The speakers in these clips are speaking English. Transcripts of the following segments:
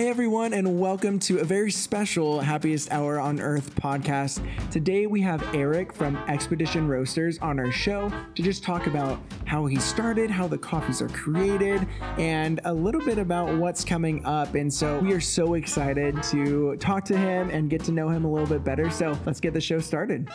Hey everyone, and welcome to a very special Happiest Hour on Earth podcast. Today we have Erick from Expedition Roasters on our show to just talk about how he started, how the coffees are created, and a little bit about what's coming up. And so we are so excited to talk to him and get to know him a little bit better. So let's get the show started.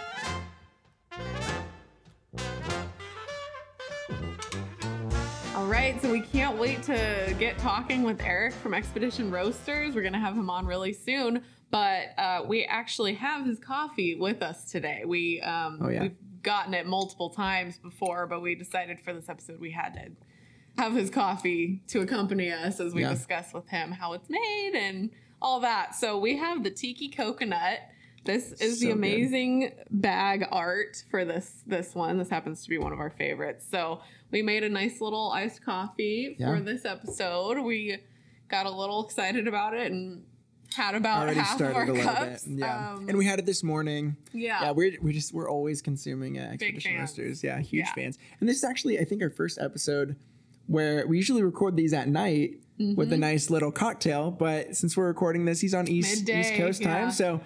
All right, so we can't wait to get talking with Erick from Expedition Roasters. We're going to have him on really soon, but uh, we actually have his coffee with us today. We um, Oh, yeah. we've gotten it multiple times before, but we decided for this episode we had to have his coffee to accompany us as we Yeah. discuss with him how it's made and all that. So we have the tiki coconut. This is So the good. amazing bag art for this this one. This happens to be one of our favorites. So we made a nice little iced coffee Yeah. for this episode. We got a little excited about it and had about Already half of started our a little cups. bit. Yeah. Um, and we had it this morning. yeah. Yeah, we're we just we're always consuming uh, Expedition. Roasters. Yeah, huge Yeah. fans. And this is actually I think our first episode where we usually record these at night with a nice little cocktail, but since we're recording this, he's on East East Coast yeah. time, so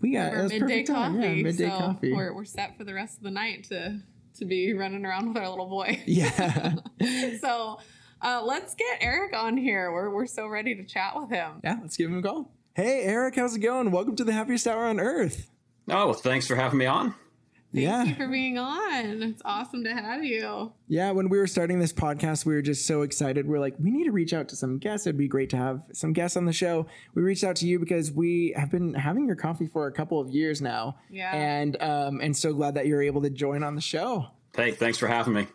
we got it Our was midday perfect time. coffee. Yeah, midday so coffee. We're, we're set for the rest of the night to to be running around with our little boy. yeah, so uh, let's get Erick on here. We're we're so ready to chat with him. yeah. Let's give him a call. Hey, Erick, how's it going? Welcome to the happiest hour on earth. Oh, well, thanks for having me on. Thank yeah, you for being on. It's awesome to have you. Yeah, when we were starting this podcast, we were just so excited. We are like, we need to reach out to some guests. It'd be great to have some guests on the show. We reached out to you because we have been having your coffee for a couple of years now. Yeah. And um and so glad that you're able to join on the show. Hey, thanks for having me.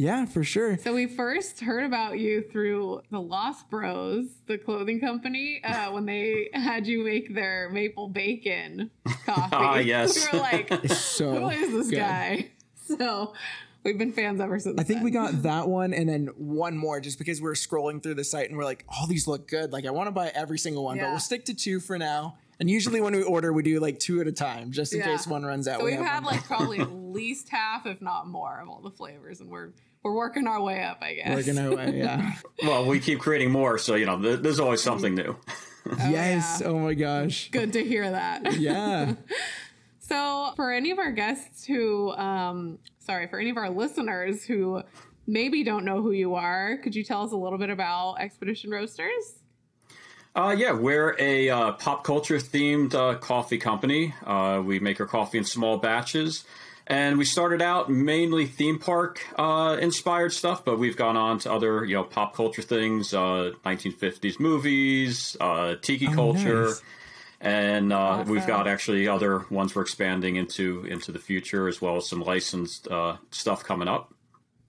Yeah, for sure. So we first heard about you through the Lost Bros, the clothing company, uh, when they had you make their maple bacon coffee. Ah, yes. We were like, So who is this good. guy? So we've been fans ever since. I think then. we got that one and then one more just because we're scrolling through the site and we're like, all these look good. Like I want to buy every single one, but we'll stick to two for now. And usually when we order, we do like two at a time, just in Yeah. case one runs out. So we we've had like probably at least half, if not more, of all the flavors, and we're we're working our way up, I guess. working our way. Yeah. Well, we keep creating more, so you know, th- there's always something new. yes. yeah. Oh my gosh. Good to hear that. Yeah. So, for any of our guests who, um, sorry, for any of our listeners who maybe don't know who you are, could you tell us a little bit about Expedition Roasters? Uh, yeah, we're a uh, pop culture themed uh, coffee company. Uh, we make our coffee in small batches. And we started out mainly theme park uh, inspired stuff, but we've gone on to other, you know, pop culture things, uh, 1950s movies, uh, tiki culture, nice. and uh, we've got actually other ones we're expanding into into the future, as well as some licensed uh, stuff coming up.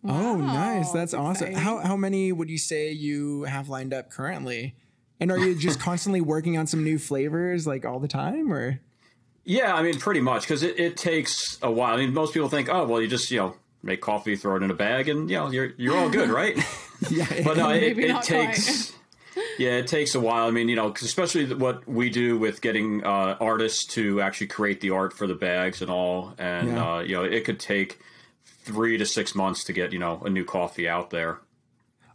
Oh, nice. That's awesome. How how many would you say you have lined up currently? And are you just constantly working on some new flavors like all the time or Yeah, I mean, pretty much because it, it takes a while. I mean, most people think, oh, well, you just you know make coffee, throw it in a bag, and you know you're you're all good, right? Yeah. But uh, it, it takes. Yeah, it takes a while. I mean, you know, 'cause especially what we do with getting uh, artists to actually create the art for the bags and all, and Yeah. uh, you know, it could take three to six months to get you know a new coffee out there.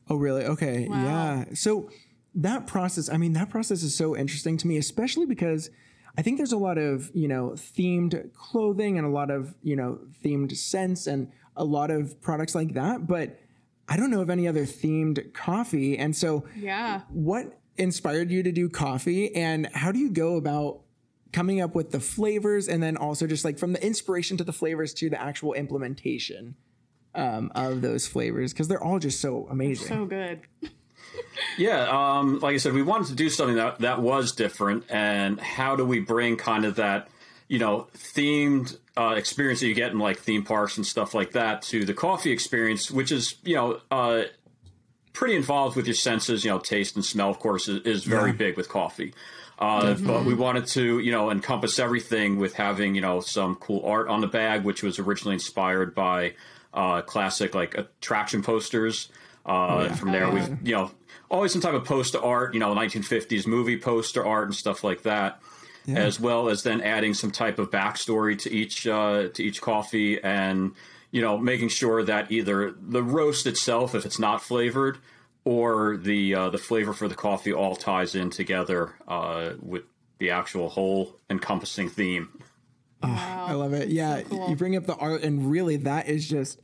Oh, really? Okay. Wow. Yeah. So that process, I mean, that process is so interesting to me, especially because I think there's a lot of, you know, themed clothing and a lot of, you know, themed scents and a lot of products like that. But I don't know of any other themed coffee. And so, Yeah. what inspired you to do coffee and how do you go about coming up with the flavors and then also just like from the inspiration to the flavors to the actual implementation um, of those flavors because they're all just so amazing So good. Yeah, um, like I said, we wanted to do something that that was different, and how do we bring kind of that, you know, themed uh, experience that you get in like theme parks and stuff like that to the coffee experience, which is you know uh, pretty involved with your senses. You know, taste and smell, of course, is, is very Yeah. big with coffee. Uh, But we wanted to, you know, encompass everything with having, you know, some cool art on the bag, which was originally inspired by uh, classic like attraction posters. Uh, From there, we've, you know, always some type of poster art, you know, 1950s movie poster art and stuff like that. As well as then adding some type of backstory to each uh, to each coffee, and you know, making sure that either the roast itself, if it's not flavored, or the uh, the flavor for the coffee all ties in together uh, with the actual whole encompassing theme. Wow, I love it. Yeah, you bring up the art, and really, that is just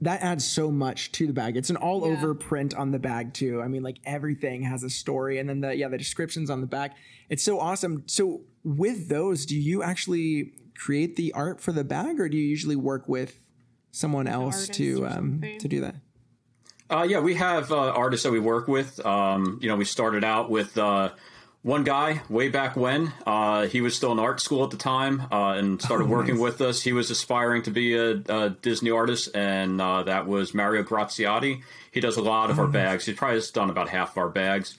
that adds so much to the bag. It's an all over print on the bag too. I mean, like everything has a story, and then the yeah the descriptions on the back. It's so awesome. So with those, do you actually create the art for the bag, or do you usually work with someone else to um to do that? Uh, yeah, we have uh, artists that we work with. Um, you know, we started out with uh, one guy way back when. Uh, he was still in art school at the time uh, and started Oh, working nice. with us. He was aspiring to be a, a Disney artist, and uh, that was Mario Graziati. He does a lot Oh, of our bags. He's probably done about half of our bags.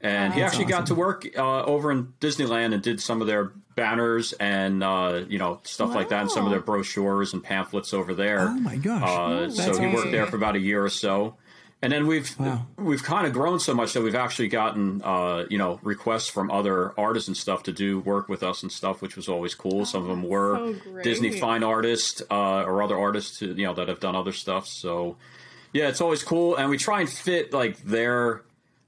And he actually got to work uh, over in Disneyland and did some of their banners and uh, you know stuff like that, and some of their brochures and pamphlets over there. Oh my gosh! Uh, so That's he worked awesome. there for about a year or so, and then we've Wow. we've kind of grown so much that we've actually gotten uh, you know requests from other artists and stuff to do work with us and stuff, which was always cool. Some of them were so. Disney fine artists uh, or other artists who, you know that have done other stuff. So yeah, it's always cool, and we try and fit like their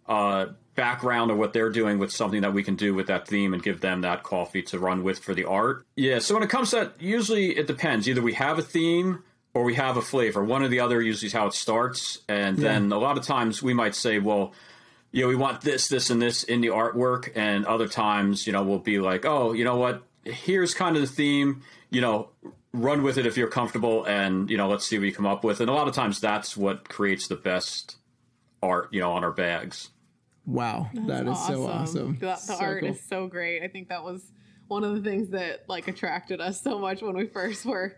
uh, background or what they're doing with something that we can do with that theme and give them that coffee to run with for the art. Yeah, so when it comes to that, usually it depends. Either we have a theme or we have a flavor. One or the other usually is how it starts. And then a lot of times we might say, well, you know, we want this, this, and this in the artwork. And other times, you know, we'll be like, oh, you know what? Here's kind of the theme, you know, run with it if you're comfortable and, you know, let's see what you come up with. And a lot of times that's what creates the best art, you know, on our bags. Wow, that is so awesome. The, the So art cool. is so great. I think that was one of the things that like attracted us so much when we first were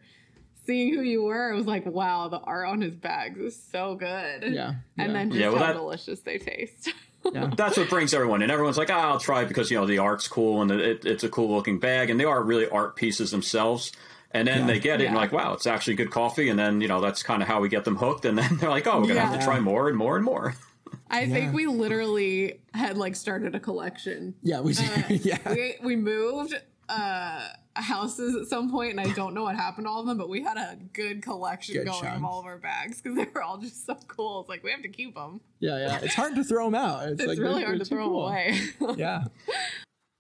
seeing who you were. It was like, wow, the art on his bags is so good. Yeah, And yeah. then just Yeah, well, how that- delicious they taste. yeah. that's what brings everyone in. Everyone's like, ah, I'll try it because you know the art's cool and it, it's a cool looking bag, and they are really art pieces themselves. And then Yeah. they get it and like, wow, it's actually good coffee. And then you know that's kind of how we get them hooked. And then they're like, oh, we're gonna have to try more and more and more. I Yeah. think we literally had like started a collection. yeah, we yeah. We we moved uh houses at some point and I don't know what happened to all of them, but we had a good collection Good going chunk. of all of our bags because they were all just so cool. It's like we have to keep them. Yeah, yeah. It's hard to throw them out. It's, It's like really they're- hard they're to throw cool. them away. Yeah.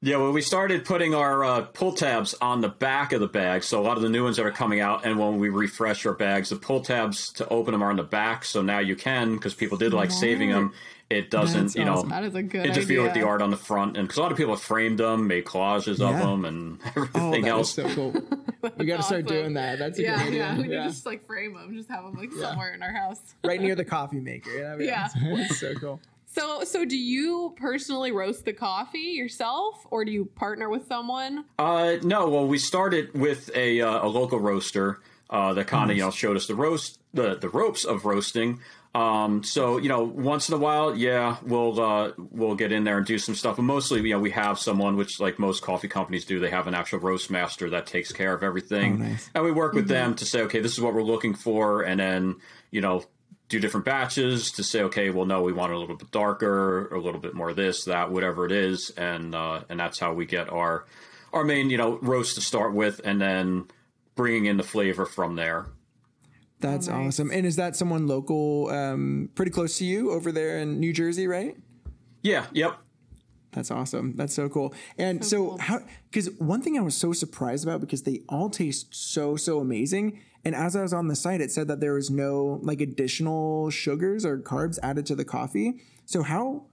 Yeah, well, we started putting our uh, pull tabs on the back of the bag. So a lot of the new ones that are coming out, and when we refresh our bags, the pull tabs to open them are on the back. So now you can, because people did like saving them. It doesn't, That's you know, awesome. that is a good interfere with the art on the front. And because a lot of people have framed them, made collages Yeah. of them, and Oh, everything that is else. so cool. we got to start doing that. That's a Yeah, good idea. yeah. We Yeah. could just like frame them, just have them like Yeah. somewhere in our house. right near the coffee maker. That'd be Yeah. awesome. It's so cool. So, so do you personally roast the coffee yourself, or do you partner with someone? Uh, no, well, we started with a uh, a local roaster uh, that kind of you know showed us the roast the the ropes of roasting. Um, so you know, once in a while, yeah, we'll uh, we'll get in there and do some stuff. But mostly, you know, we have someone, which like most coffee companies do, they have an actual roast master that takes care of everything, Oh, nice. and we work with them to say, okay, this is what we're looking for, and then you know. Do different batches to say, okay, well, no, we want it a little bit darker, or a little bit more this, that, whatever it is, and uh, and that's how we get our our main, you know, roast to start with, and then bringing in the flavor from there. That's nice. awesome. And is that someone local, um, pretty close to you over there in New Jersey, right? Yeah, yep. That's awesome. That's so cool. And so, cool. how? Because one thing I was so surprised about because they all taste so so amazing. And as I was on the site, it said that there was no like additional sugars or carbs added to the coffee. So how?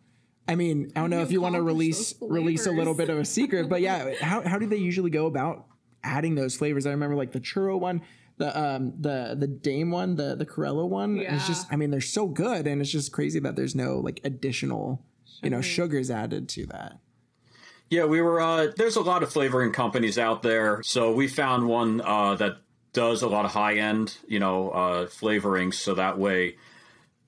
I mean, I don't know you if you want to release release a little bit of a secret, but yeah, how how do they usually go about adding those flavors? I remember like the churro one, the um the the Dame one, the the Corello one. It's just, I mean, they're so good, and it's just crazy that there's no like additional you know sugars added to that. Yeah, we were. Uh, there's a lot of flavoring companies out there, so we found one uh, that does a lot of high end, you know, uh, flavorings. So that way,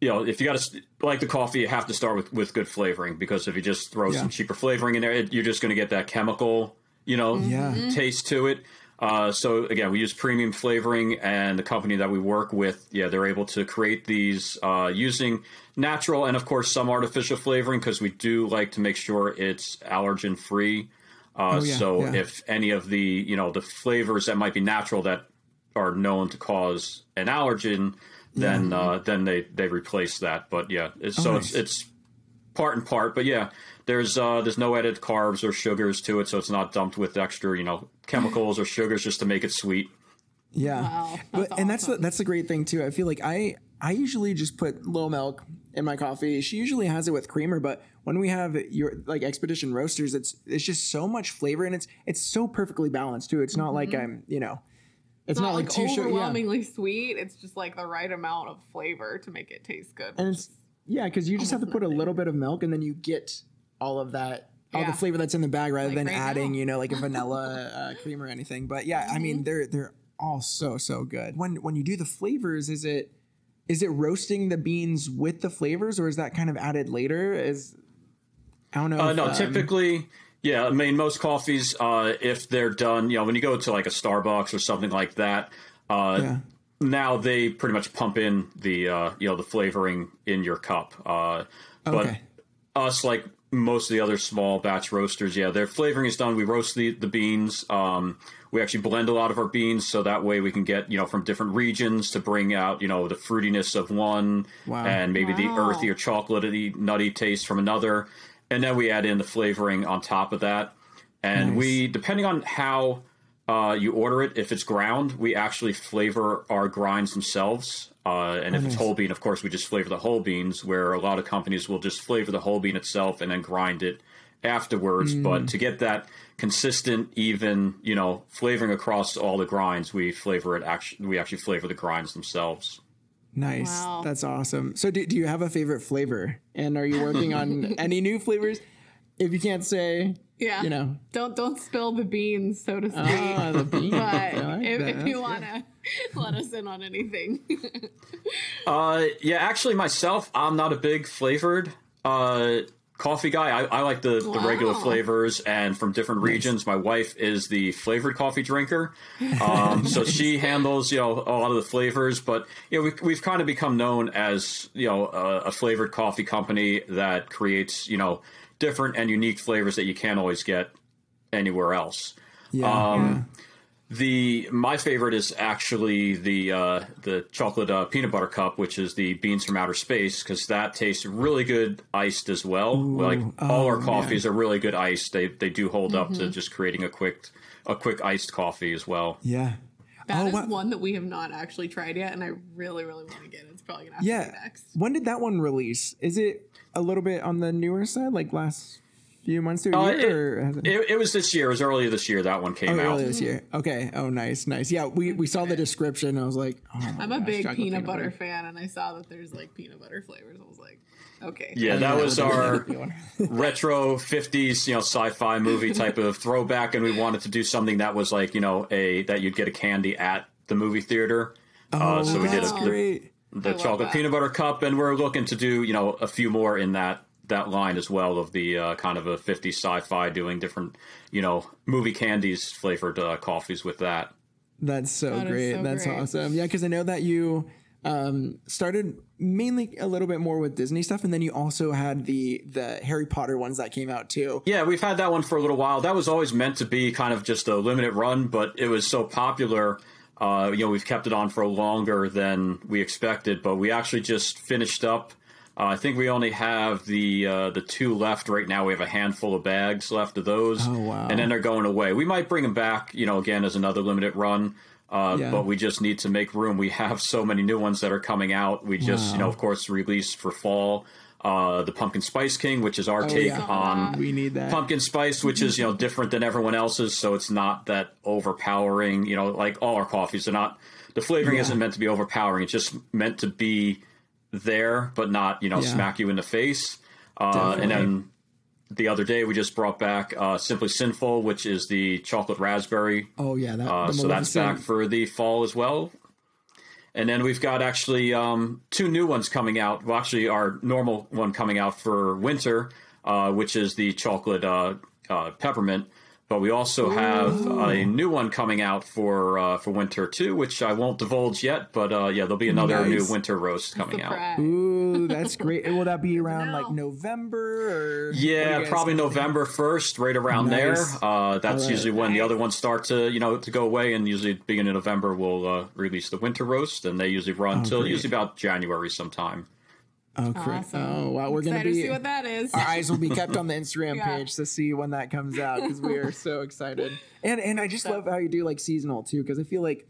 you know, if you got to like the coffee, you have to start with with good flavoring because if you just throw Yeah. some cheaper flavoring in there, it, you're just going to get that chemical, you know, Yeah. taste to it. Uh, so again, we use premium flavoring, and the company that we work with, yeah, they're able to create these uh, using natural and of course some artificial flavoring because we do like to make sure it's allergen free. Uh, Oh, yeah, so yeah. if any of the you know the flavors that might be natural that are known to cause an allergen, then uh, then they they replace that. But yeah, it's, so nice. it's it's part and part. But yeah, there's uh, there's no added carbs or sugars to it, so it's not dumped with extra you know chemicals or sugars just to make it sweet. Yeah. Wow, but that's and that's the, that's the great thing too. I feel like I I usually just put little milk in my coffee. She usually has it with creamer, but when we have your like expedition roasters, it's it's just so much flavor and it's it's so perfectly balanced too. It's not like I'm, you know, it's It's not, not like like too sugar. Yeah. overwhelmingly sweet. It's just like the right amount of flavor to make it taste good. And it's yeah, because you just have to put a little bit of milk and then you get all of that all Yeah. the flavor that's in the bag rather Like than right adding, now. you know, like a vanilla uh, cream or anything. But yeah, I Mm-hmm. mean they're they're all so so good. When when you do the flavors, is it is it roasting the beans with the flavors or is that kind of added later? Is I don't know. Uh, if, no, um, typically, yeah. I mean, most coffees, uh, if they're done, you know, when you go to like a Starbucks or something like that, uh, Yeah. now they pretty much pump in the uh, you know the flavoring in your cup. Uh, but Okay. us, like most of the other small batch roasters, yeah, their flavoring is done. We roast the the beans. Um, we actually blend a lot of our beans, so that way we can get you know from different regions to bring out you know the fruitiness of one, Wow. and maybe the Wow. earthy or chocolatey nutty taste from another, and then we add in the flavoring on top of that. And Nice. we, depending on how uh, you order it, if it's ground, we actually flavor our grinds themselves. Uh, and if it's whole bean, of course, we just flavor the whole beans. Where a lot of companies will just flavor the whole bean itself and then grind it afterwards. Mm. But to get that consistent, even you know, flavoring across all the grinds, we flavor it. Actually, we actually flavor the grinds themselves. Nice. Wow. That's awesome. So do, do you have a favorite flavor? And are you working on any new flavors? If you can't say, yeah. you know, Don't don't spill the beans, so to speak. ah, the beans. but like if, if you want to let us in on anything, Uh, yeah, actually, myself, I'm not a big flavored uh, coffee guy. I, I like the, the regular flavors, and from different regions. My wife is the flavored coffee drinker, um, so she handles you know a lot of the flavors. But you know, we, we've kind of become known as you know a, a flavored coffee company that creates you know different and unique flavors that you can't always get anywhere else. Yeah. Um, The my favorite is actually the uh, the chocolate uh, peanut butter cup, which is the beans from outer space, because that tastes really good iced as well. like all our oh, coffees are really good iced. They they do hold up Mm-hmm. to just creating a quick a quick iced coffee as well. yeah. that is wow. one that we have not actually tried yet, and I really, really want to get. it. It's probably gonna have to Yeah. be next. When did that one release? Is it a little bit on the newer side, like last few months to a Uh, year? it- It, it was this year. It was earlier this year that one came Oh, out. earlier this year. Okay. Oh, nice, nice. Yeah, we, we saw the description. I was like, oh I'm a big chocolate peanut butter fan, and I saw that there's like peanut butter flavors. I was like, okay, Yeah, that was our retro 50s, you know, sci-fi movie type of throwback and we wanted to do something that was like, you know, a that you'd get a candy at the movie theater. Oh, uh, so we did that's a, the, great. the I love chocolate that. peanut butter cup and we're looking to do, you know, a few more in that that line as well of the uh, kind of a 50s sci-fi doing different, you know, movie candies flavored uh, coffees with that. That's so That is great. so That's great. awesome. Yeah, because I know that you um, started mainly a little bit more with Disney stuff, and then you also had the the Harry Potter ones that came out too. Yeah, we've had that one for a little while. That was always meant to be kind of just a limited run, but it was so popular. Uh, you know, we've kept it on for longer than we expected, but we actually just finished up. Uh, I think we only have the uh, the two left right now. We have a handful of bags left of those, Oh, wow. and then they're going away. We might bring them back, you know, again as another limited run. Uh, Yeah. But we just need to make room. We have so many new ones that are coming out. We just, you know, of course, released for fall uh, the Pumpkin Spice King, which is our take Oh, yeah. on We need that. pumpkin spice, which is you know different than everyone else's, so it's not that overpowering. You know, like all our coffees are not. The flavoring Yeah. isn't meant to be overpowering. It's just meant to be there, but not you know Yeah. smack you in the face. Uh, and then the other day we just brought back uh, Simply Sinful, which is the chocolate raspberry Oh yeah, that, uh, so that's back for the fall as well. And then we've got actually um, two new ones coming out. Well, actually, our normal one coming out for winter, uh, which is the chocolate uh, uh, peppermint. But we also have a new one coming out for uh, for winter too, which I won't divulge yet. But uh, yeah, there'll be another Nice. new winter roast coming out. Ooh, that's great. Will that be around know. like November or? Yeah, probably? November first, right around Nice. there. Uh, that's All right. usually when the other ones start to you know to go away, and usually beginning of November we'll uh, release the winter roast, and they usually run till Oh, great. usually about January sometime. Oh, great. Awesome. Oh, wow. We're gonna be. to see what that is. our eyes will be kept on the Instagram Yeah. page to see when that comes out because we are so excited. And and I just love how you do like seasonal too because I feel like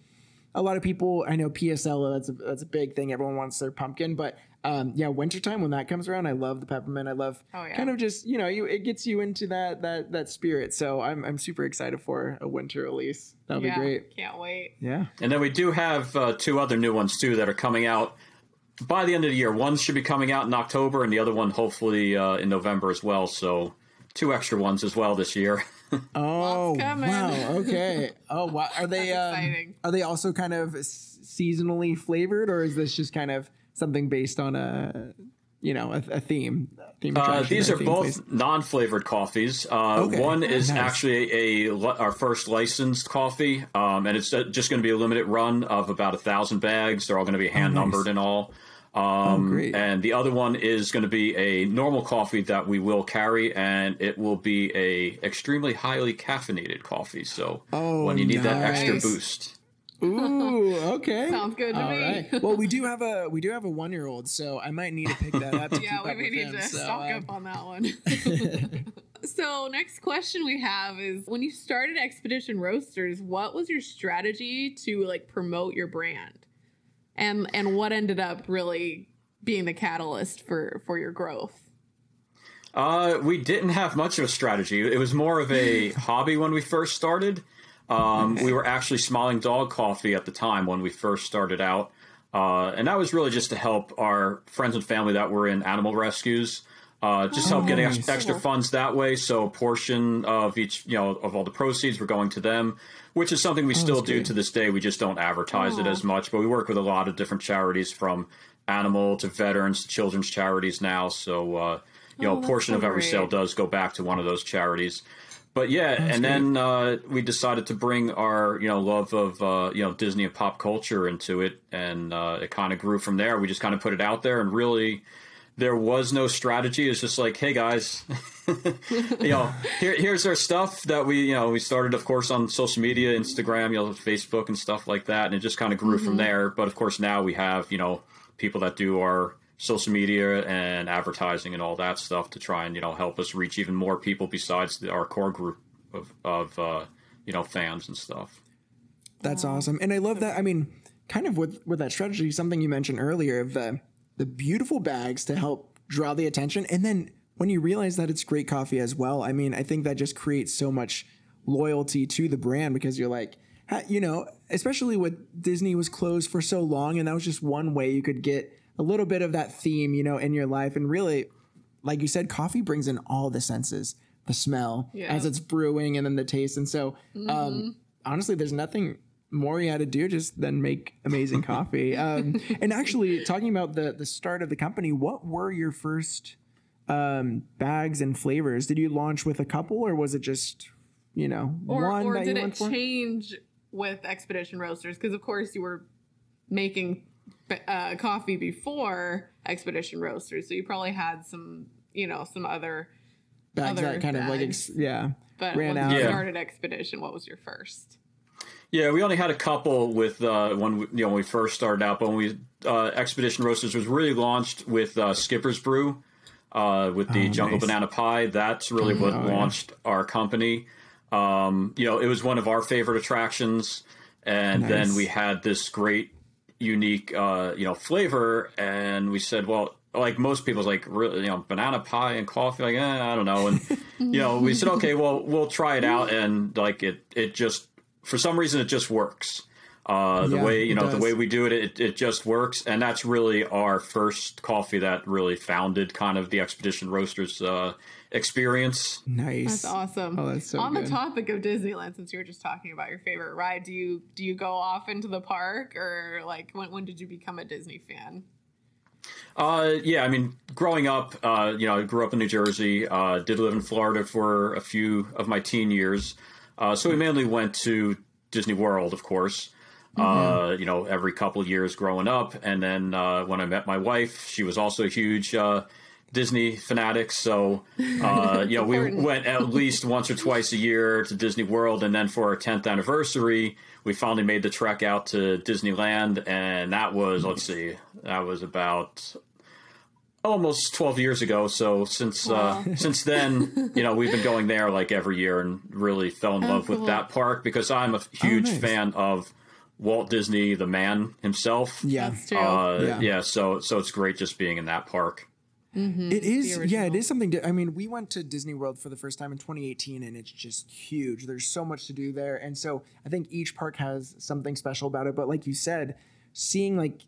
a lot of people I know PSL that's a that's a big thing. Everyone wants their pumpkin, but um, yeah, wintertime when that comes around, I love the peppermint. I love Oh, yeah. kind of just you know you it gets you into that that that spirit. So I'm I'm super excited for a winter release. That'll yeah, be great. Can't wait. Yeah. And then we do have uh, two other new ones too that are coming out by the end of the year. One should be coming out in October, and the other one hopefully uh, in November as well. So two extra ones as well this year. Oh wow. Okay. Oh wow. Are they That's um, are they also kind of seasonally flavored, or is this just kind of something based on a you know a, a theme? theme Uh, these are theme both place? non-flavored coffees. Uh, Okay. One is Nice. actually a, our first licensed coffee, um, and it's uh, just going to be a limited run of about a thousand bags. They're all going to be hand numbered and all. Um, Oh, great. And the other one is going to be a normal coffee that we will carry, and it will be a extremely highly caffeinated coffee. So Oh, when you need that extra boost. Ooh, okay. Sounds good to All me. right. Well, we do have a we do have a one year old, so I might need to pick that up. To Yeah, keep we up may with need him, to so, stock uh, up on that one. so, next question we have is when you started Expedition Roasters, what was your strategy to like promote your brand? And and what ended up really being the catalyst for for your growth? Uh, we didn't have much of a strategy. It was more of a hobby when we first started. Um, we were actually smiling dog coffee at the time when we first started out. Uh, and that was really just to help our friends and family that were in animal rescues. Uh, just help getting nice. extra funds that way. So a portion of each, you know, of all the proceeds were going to them, which is something we still do good. to this day. We just don't advertise it as much, but we work with a lot of different charities from animal to veterans to children's charities now. So, uh, you Oh, know, a portion so of every great. sale does go back to one of those charities. But yeah, and then uh, we decided to bring our you know love of uh, you know Disney and pop culture into it, and uh, it kind of grew from there. We just kind of put it out there, and really, there was no strategy. It's just like, hey guys, you know, here, here's our stuff that we you know we started, of course, on social media, Instagram, you know, Facebook and stuff like that, and it just kind of grew from there. But of course, now we have you know people that do our social media and advertising and all that stuff to try and you know help us reach even more people besides the, our core group of of uh, you know fans and stuff. That's awesome, and I love that. I mean, kind of with with that strategy, something you mentioned earlier of the the beautiful bags to help draw the attention, and then when you realize that it's great coffee as well. I mean, I think that just creates so much loyalty to the brand because you're like, you know, especially with Disney was closed for so long, and that was just one way you could get a little bit of that theme, you know, in your life, and really, like you said, coffee brings in all the senses, the smell Yeah. as it's brewing, and then the taste, and so. Um, honestly, there's nothing more you had to do just than make amazing coffee. Um, and actually, talking about the the start of the company, what were your first um, bags and flavors? Did you launch with a couple, or was it just you know Or one or that did you it change with Expedition Roasters? Because of course you were making uh, coffee before Expedition Roasters, so you probably had some, you know, some other. bags other that kind of like ex- yeah But ran when out. you Yeah. started Expedition, what was your first? Yeah, we only had a couple with uh, when we, you know when we first started out, but when we uh, Expedition Roasters was really launched with uh, Skipper's Brew, uh, with the Oh, Jungle nice. Banana Pie. That's really what Oh, yeah. launched our company. Um, you know, it was one of our favorite attractions, and Nice. then we had this great, unique, uh, you know, flavor, and we said, well. Like most people's like really, you know, banana pie and coffee, like eh, I don't know, and you know, we said okay, well, we'll try it out, and like it, it just for some reason it just works. Uh, the Yeah, way you it know the way we do it, it, it just works, and that's really our first coffee that really founded kind of the Expedition Roasters uh, experience. nice. That's awesome. Oh, that's so On good. the topic of Disneyland, since you were just talking about your favorite ride, do you do you go off into the park or like when when did you become a Disney fan? Uh, yeah, I mean, growing up, uh, you know, I grew up in New Jersey. Uh, did live in Florida for a few of my teen years. Uh, so we mainly went to Disney World, of course. Uh, you know, every couple years growing up, and then uh, when I met my wife, she was also a huge uh, Disney fanatic. So, uh, you know, we went at least once or twice a year to Disney World, and then for our 10th anniversary, we finally made the trek out to Disneyland, and that was let's see, that was about almost 12 years ago so since Wow. uh since then you know we've been going there like every year and really fell in Oh, love cool. with that park because i'm a huge nice. fan of walt disney the man himself Yeah. That's true. uh Yeah. yeah. so so it's great just being in that park It is, yeah, it is something. To, I mean, we went to Disney World for the first time in 2018, and it's just huge. There's so much to do there, and so I think each park has something special about it. But like you said, seeing like,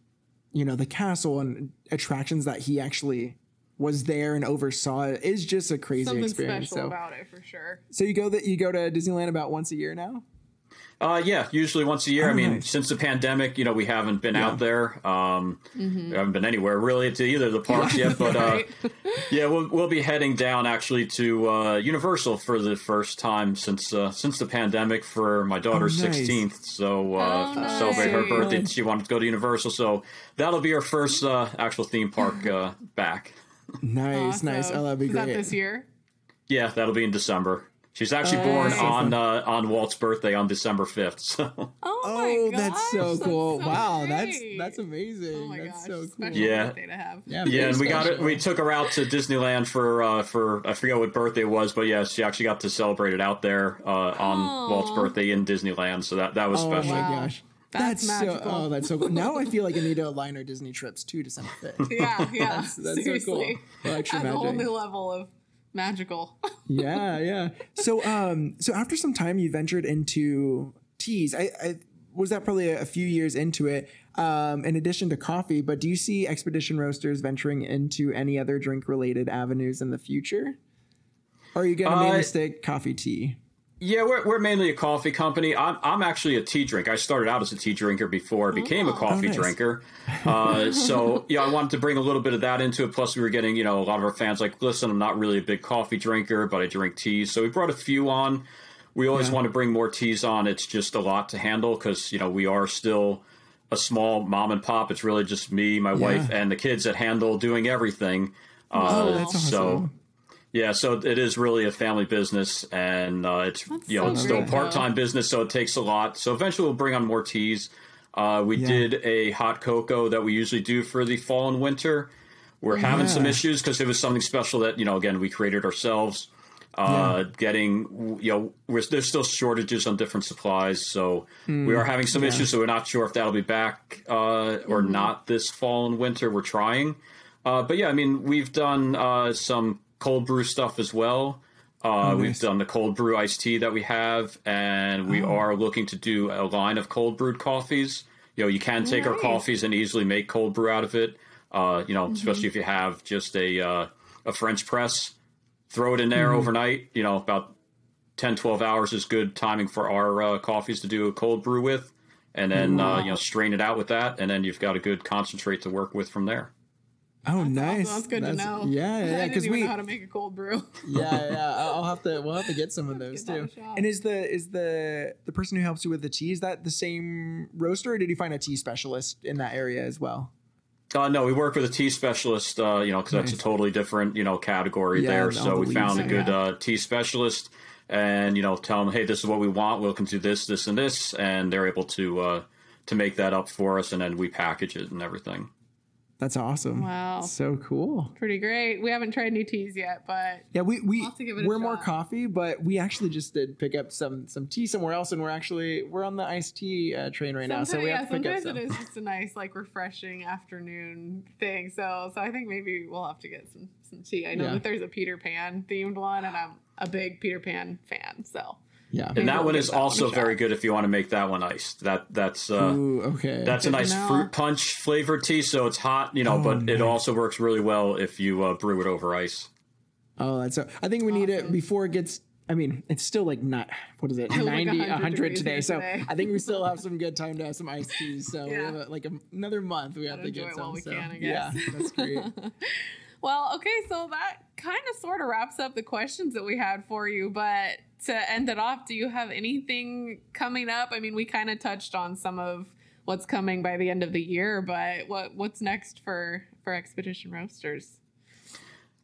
you know, the castle and attractions that he actually was there and oversaw it is just a crazy Something experience. special So, about it for sure. so you go that you go to Disneyland about once a year now. Uh, yeah, usually once a year. I Oh, mean, nice. since the pandemic, you know, we haven't been out there. Um, Mm-hmm. We haven't been anywhere really to either of the parks yet. But uh, Right. yeah, we'll we'll be heading down actually to uh, Universal for the first time since uh, since the pandemic for my daughter's Oh, nice. sixteenth. So uh, Oh, to celebrate her birthday, she wanted to go to Universal. So that'll be our first uh, actual theme park uh, back. Nice, nice. Awesome. Oh, that'd be Is great. that this year? Yeah, that'll be in December. She's actually Oh, born so on uh, on Walt's birthday on December fifth. So. Oh, Oh, my that's gosh, so that's cool! so wow, that's great. that's amazing. Oh my that's gosh, so cool. Yeah. birthday to have. Yeah, Yeah, and we got it. We took her out to Disneyland for uh, for I forget what birthday it was, but yeah, she actually got to celebrate it out there uh, on Aw. Walt's birthday in Disneyland. So that that was Oh special. my gosh. That's so magical. oh that's so cool. Now I feel like I need to align our Disney trips to December fifth. Yeah, yeah. That's- that's so seriously. cool. Well, extra At a whole new level of magical. yeah, yeah. So um so after some time you ventured into teas. I, I was that probably a, a few years into it. Um, in addition to coffee, but do you see Expedition Roasters venturing into any other drink related avenues in the future? Or are you gonna Uh, mainly stick coffee tea? Yeah, we're, we're mainly a coffee company. I'm, I'm actually a tea drinker. I started out as a tea drinker before I became a coffee Oh, nice. drinker. Uh, so, yeah, I wanted to bring a little bit of that into it. Plus, we were getting, you know, a lot of our fans like, listen, I'm not really a big coffee drinker, but I drink teas. So we brought a few on. We always Yeah. want to bring more teas on. It's just a lot to handle because, you know, we are still a small mom and pop. It's really just me, my wife, and the kids that handle doing everything. Uh, Oh, awesome. So, yeah, so it is really a family business, and uh, it's you know so it's still a part time business, so it takes a lot. So eventually we'll bring on more teas. Uh, we Yeah. did a hot cocoa that we usually do for the fall and winter. We're having some issues because it was something special that you know again we created ourselves. Uh, Getting you know we're, there's still shortages on different supplies, so we are having some issues. So we're not sure if that'll be back uh, or not this fall and winter. We're trying. Uh, but yeah, I mean, we've done uh, some cold brew stuff as well. Uh, We've done the cold brew iced tea that we have, and we are looking to do a line of cold brewed coffees. You know, you can take our coffees and easily make cold brew out of it. Uh, you know, especially if you have just a uh, a French press, throw it in there overnight. You know, about 10, 12 hours is good timing for our uh, coffees to do a cold brew with, and then uh, you know strain it out with that, and then you've got a good concentrate to work with from there. Oh, nice. Awesome. That's good to know. Yeah, yeah, I didn't Because even we, know how to make a cold brew. yeah, yeah. I'll I'll have to. We'll have to get some of those Give that a too. And is the is the the person who helps you with the tea is that the same roaster, or did you find a tea specialist in that area as well? Uh, no, we work with a tea specialist, uh, you know, because that's a totally different, you know, category Yeah, there. So the we found a good yeah. uh, tea specialist, and you know, tell them, hey, this is what we want. We'll can do this, this, and this, and they're able to uh, to make that up for us, and then we package it and everything. That's awesome. Wow. So cool. Pretty great. We haven't tried new teas yet, but Yeah, we we have to give it we're more coffee, but we actually just did pick up some some tea somewhere else, and we're actually we're on the iced tea uh, train right now, so sometimes, we yeah, have to pick up sometimes some. it is just a nice, like, refreshing afternoon thing. So, so I think maybe we'll have to get some some tea. I know Yeah. that there's a Peter Pan themed one, and I'm a big Peter Pan fan. So Yeah. And that one is that also shot. very good if you want to make that one iced. That that's uh, Ooh, okay. that's a Good to nice know. fruit punch flavored tea, so it's hot, you know, Oh, but it also works really well if you uh, brew it over ice. oh, that's so. I think we need it before it gets I mean, it's still like not what is it, Like 90, 100 100 degrees today. So today. I think we still have some good time to have some iced teas. So we have a, like a, another month. We have Gotta to enjoy get it while some. we so can, I yeah, that's great. Well, okay, so that kind of sort of wraps up the questions that we had for you. But to end it off, do you have anything coming up? I mean, we kind of touched on some of what's coming by the end of the year, but what what's next for for Expedition Roasters?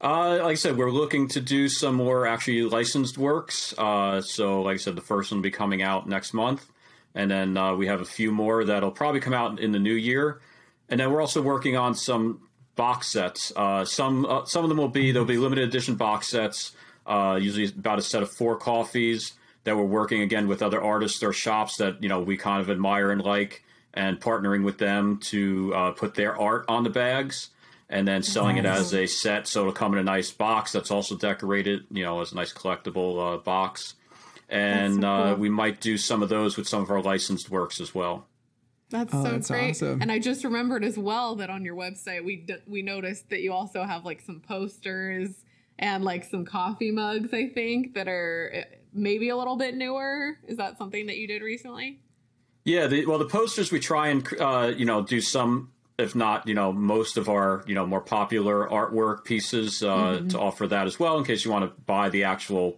Uh, like I said, we're looking to do some more actually licensed works. Uh, so, like I said, the first one will be coming out next month, and then uh, we have a few more that'll probably come out in the new year. And then we're also working on some box sets. Uh, some uh, some of them will be there'll be limited edition box sets. Uh, usually about a set of four coffees that we're working again with other artists or shops that you know we kind of admire and like, and partnering with them to uh, put their art on the bags and then selling it as a set. So it'll come in a nice box that's also decorated, you know, as a nice collectible uh, box. And so uh, cool. we might do some of those with some of our licensed works as well. That's Oh, so that's great. awesome. And I just remembered as well that on your website we d- we noticed that you also have like some posters and like some coffee mugs. I think that are uh, maybe a little bit newer. Is that something that you did recently? Yeah, the, well, the posters we try and uh, you know do some, if not you know most of our you know more popular artwork pieces uh, to offer that as well in case you want to buy the actual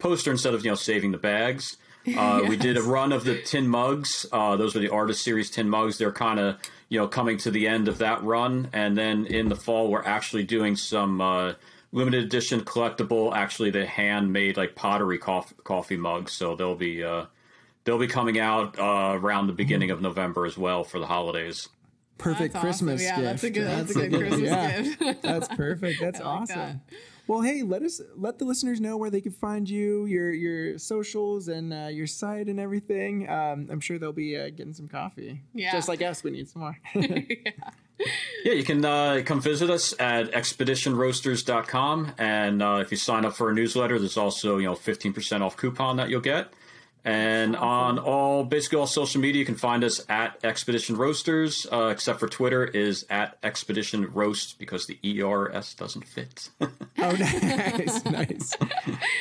poster instead of you know saving the bags. Uh, We did a run of the tin mugs. Uh, those were the artist series tin mugs. They're kind of you know coming to the end of that run, and then in the fall we're actually doing some uh, limited edition collectible, actually the handmade like pottery coffee, coffee mugs. So they'll be uh, they'll be coming out uh, around the beginning of November as well for the holidays. Perfect That's awesome. Christmas Yeah, gift. that's a good that's, a good Christmas yeah. gift. That's perfect. That's like awesome. that. Well, hey, let us let the listeners know where they can find you, your your socials, and uh, your site and everything. Um, I'm sure they'll be uh, getting some coffee. Yeah. just like us, we need some more. Yeah, you can uh, come visit us at expeditionroasters.com. And uh, if you sign up for a newsletter, there's also, you know, 15% off coupon that you'll get. And on all, basically all social media, you can find us at Expedition Roasters, uh, except for Twitter is at Expedition Roast because the ERS doesn't fit. oh, nice, nice.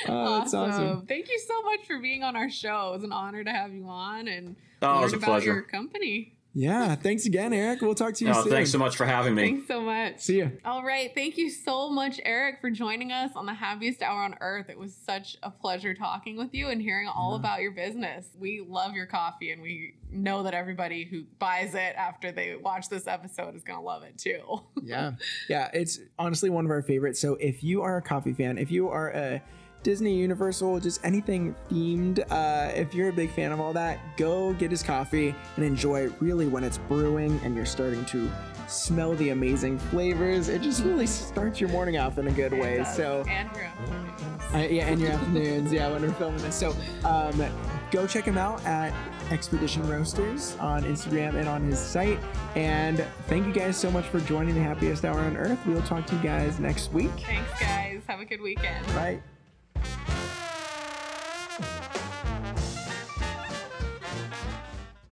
Oh, that's awesome. Thank you so much for being on our show. It was an honor to have you on and Oh, it learn was a about pleasure. your company. Yeah, thanks again, Erick. We'll talk to you Oh, soon. thanks so much for having me. Thanks so much. See you. All right. Thank you so much, Erick, for joining us on the happiest hour on earth. It was such a pleasure talking with you and hearing all about your business. We love your coffee and we know that everybody who buys it after they watch this episode is going to love it too. Yeah. Yeah. It's honestly one of our favorites. So if you are a coffee fan, if you are a Disney, Universal, just anything themed, uh, if you're a big fan of all that, go get his coffee and enjoy it really when it's brewing and you're starting to smell the amazing flavors. It just really starts your morning off in a good way. Does. So and your afternoons. uh, yeah, and your afternoons, yeah, when we're filming this. So um, go check him out at Expedition Roasters on Instagram and on his site. And thank you guys so much for joining the happiest hour on earth. We'll talk to you guys next week. Thanks, guys. Have a good weekend. Bye. Bye.